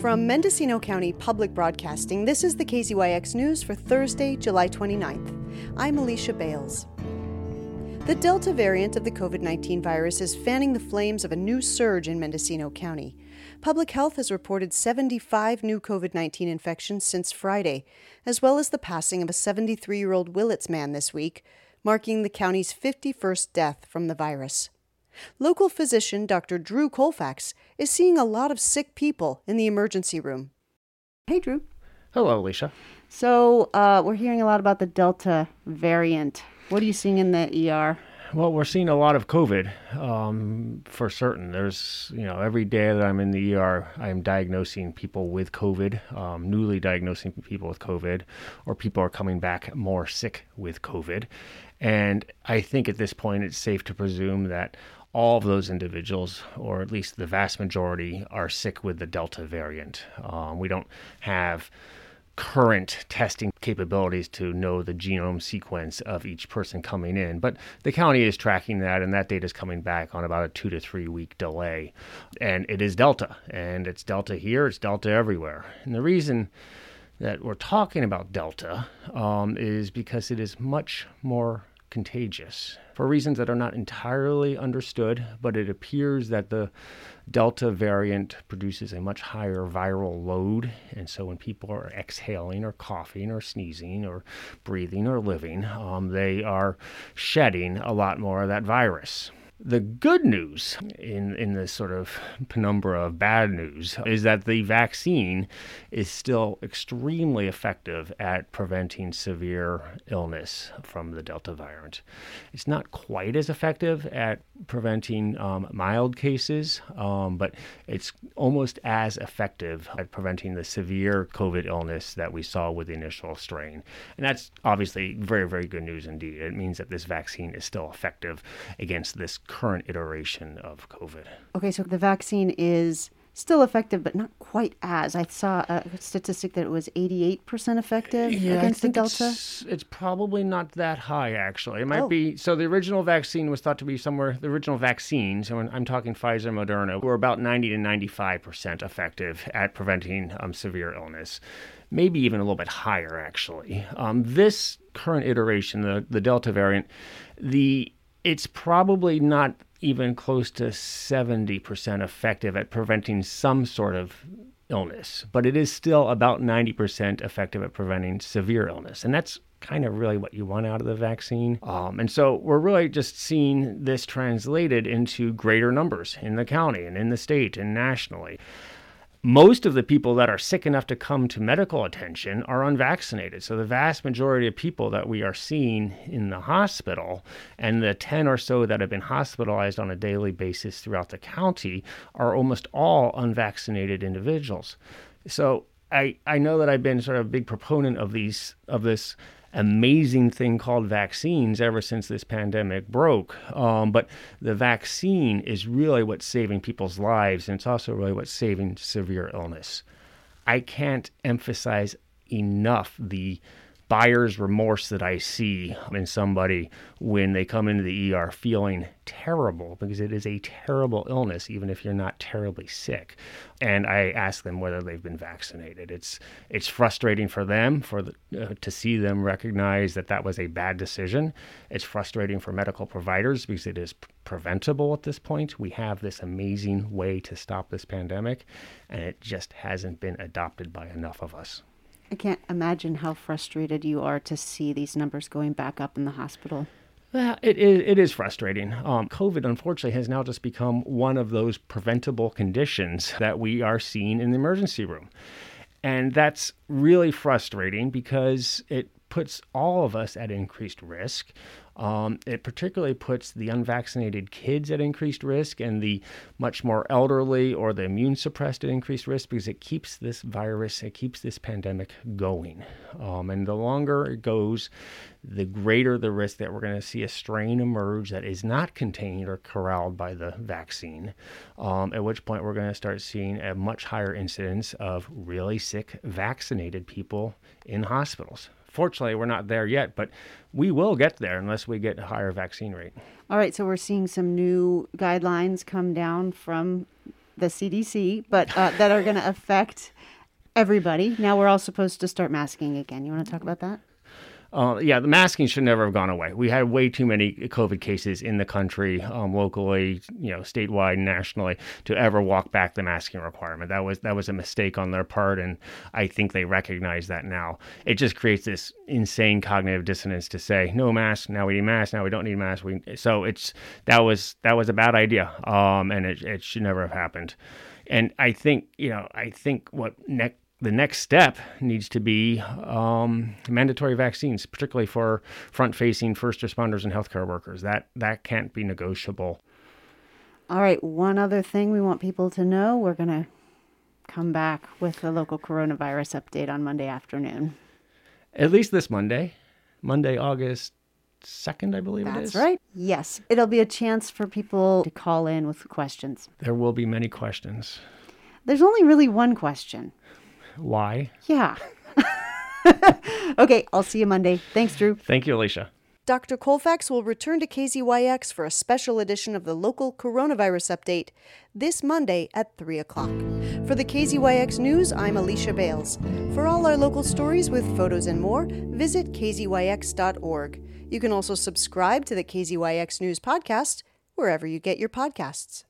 From Mendocino County Public Broadcasting, this is the KZYX News for Thursday, July 29th. I'm Alicia Bales. The Delta variant of the COVID 19 virus is fanning the flames of a new surge in Mendocino County. Public Health has reported 75 new COVID 19 infections since Friday, as well as the passing of a 73 year old Willits man this week, marking the county's 51st death from the virus. Local physician Dr. Drew Colfax is seeing a lot of sick people in the emergency room. Hey, Drew. Hello, Alicia. So, uh, we're hearing a lot about the Delta variant. What are you seeing in the ER? Well, we're seeing a lot of COVID um, for certain. There's, you know, every day that I'm in the ER, I'm diagnosing people with COVID, um, newly diagnosing people with COVID, or people are coming back more sick with COVID. And I think at this point, it's safe to presume that all of those individuals, or at least the vast majority, are sick with the Delta variant. Um, we don't have current testing capabilities to know the genome sequence of each person coming in. But the county is tracking that, and that data is coming back on about a two to three week delay. And it is Delta, and it's Delta here, it's Delta everywhere. And the reason that we're talking about Delta um, is because it is much more contagious for reasons that are not entirely understood, but it appears that the Delta variant produces a much higher viral load. And so when people are exhaling or coughing or sneezing or breathing or living, um, they are shedding a lot more of that virus. The good news in, in this sort of penumbra of bad news is that the vaccine is still extremely effective at preventing severe illness from the Delta variant. It's not quite as effective at preventing um, mild cases, um, but it's almost as effective at preventing the severe COVID illness that we saw with the initial strain. And that's obviously very, very good news indeed. It means that this vaccine is still effective against this current iteration of COVID. Okay, so the vaccine is still effective, but not quite as. I saw a statistic that it was 88% effective yeah, against the Delta. It's, it's, probably not that high, actually. It might oh. be. So the original vaccine was thought to be somewhere, the original vaccines, and I'm talking Pfizer, Moderna, were about 90 to 95% effective at preventing um, severe illness. Maybe even a little bit higher, actually. Um, this current iteration, the, the Delta variant, the it's probably not even close to 70% effective at preventing some sort of illness, but it is still about 90% effective at preventing severe illness. And that's kind of really what you want out of the vaccine. Um, and so we're really just seeing this translated into greater numbers in the county and in the state and nationally most of the people that are sick enough to come to medical attention are unvaccinated. So the vast majority of people that we are seeing in the hospital and the 10 or so that have been hospitalized on a daily basis throughout the county are almost all unvaccinated individuals. So I, I know that I've been sort of a big proponent of these of this amazing thing called vaccines ever since this pandemic broke. Um, but the vaccine is really what's saving people's lives, and it's also really what's saving severe illness. I can't emphasize enough the buyer's remorse that I see in somebody when they come into the ER feeling terrible because it is a terrible illness, even if you're not terribly sick. And I ask them whether they've been vaccinated. It's it's frustrating for them for the, uh, to see them recognize that that was a bad decision. It's frustrating for medical providers because it is preventable at this point. We have this amazing way to stop this pandemic, and it just hasn't been adopted by enough of us. I can't imagine how frustrated you are to see these numbers going back up in the hospital. Well, it is, it is frustrating. Um, COVID, unfortunately, has now just become one of those preventable conditions that we are seeing in the emergency room. And that's really frustrating because it puts all of us at increased risk. Um, it particularly puts the unvaccinated kids at increased risk and the much more elderly or the immune suppressed at increased risk because it keeps this virus, it keeps this pandemic going. Um, and the longer it goes, the greater the risk that we're going to see a strain emerge that is not contained or corralled by the vaccine, um, at which point we're going to start seeing a much higher incidence of really sick vaccinated people in hospitals fortunately, we're not there yet, but we will get there unless we get a higher vaccine rate. All right, so we're seeing some new guidelines come down from the CDC, but uh, that are going to affect everybody. Now we're all supposed to start masking again. You want to talk about that? Uh, yeah, the masking should never have gone away. We had way too many COVID cases in the country, um, locally, you know, statewide, nationally, to ever walk back the masking requirement. That was that was a mistake on their part, and I think they recognize that now. It just creates this insane cognitive dissonance to say no mask, now we need masks, now we don't need masks. We so it's that was that was a bad idea, um, and it it should never have happened. And I think you know, I think what next the next step needs to be um, mandatory vaccines, particularly for front-facing first responders and healthcare workers. That that can't be negotiable. All right. One other thing we want people to know: we're going to come back with the local coronavirus update on Monday afternoon. At least this Monday, Monday, August second, I believe That's it is. That's right. Yes, it'll be a chance for people to call in with questions. There will be many questions. There's only really one question. Why? Yeah. okay, I'll see you Monday. Thanks, Drew. Thank you, Alicia. Dr. Colfax will return to KZYX for a special edition of the local coronavirus update this Monday at 3 o'clock. For the KZYX News, I'm Alicia Bales. For all our local stories with photos and more, visit kzyx.org. You can also subscribe to the KZYX News podcast wherever you get your podcasts.